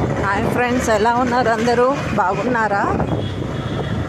Hi friends ఎలా ఉన్నారు అందరూ? బాగున్నారా?